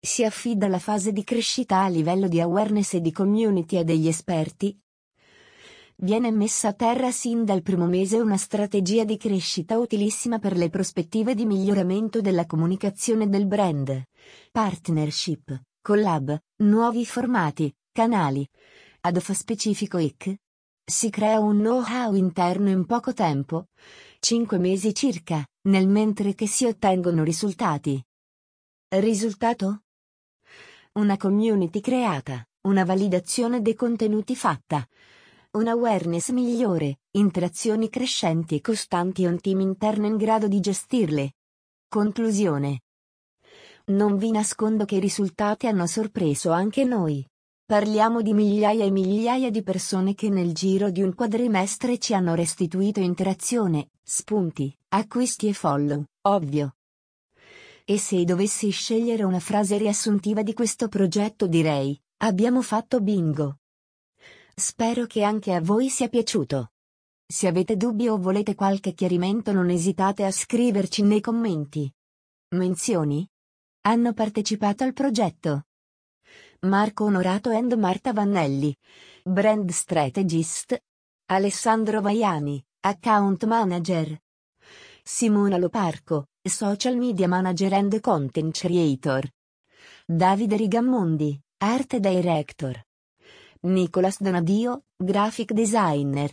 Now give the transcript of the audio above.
Si affida alla fase di crescita a livello di awareness e di community e degli esperti, Viene messa a terra sin dal primo mese una strategia di crescita utilissima per le prospettive di miglioramento della comunicazione del brand. Partnership, collab, nuovi formati, canali. Ad OFA specifico IC. Si crea un know-how interno in poco tempo. 5 mesi circa, nel mentre che si ottengono risultati. Risultato? Una community creata, una validazione dei contenuti fatta un awareness migliore, interazioni crescenti e costanti e un team interno in grado di gestirle. Conclusione. Non vi nascondo che i risultati hanno sorpreso anche noi. Parliamo di migliaia e migliaia di persone che nel giro di un quadrimestre ci hanno restituito interazione, spunti, acquisti e follow, ovvio. E se dovessi scegliere una frase riassuntiva di questo progetto direi, abbiamo fatto bingo. Spero che anche a voi sia piaciuto. Se avete dubbi o volete qualche chiarimento non esitate a scriverci nei commenti. Menzioni? Hanno partecipato al progetto. Marco Onorato and Marta Vannelli. Brand Strategist. Alessandro Vaiani, Account Manager. Simona Loparco, Social Media Manager and Content Creator. Davide Rigammondi, Art Director. Nicolas Donadio, graphic designer.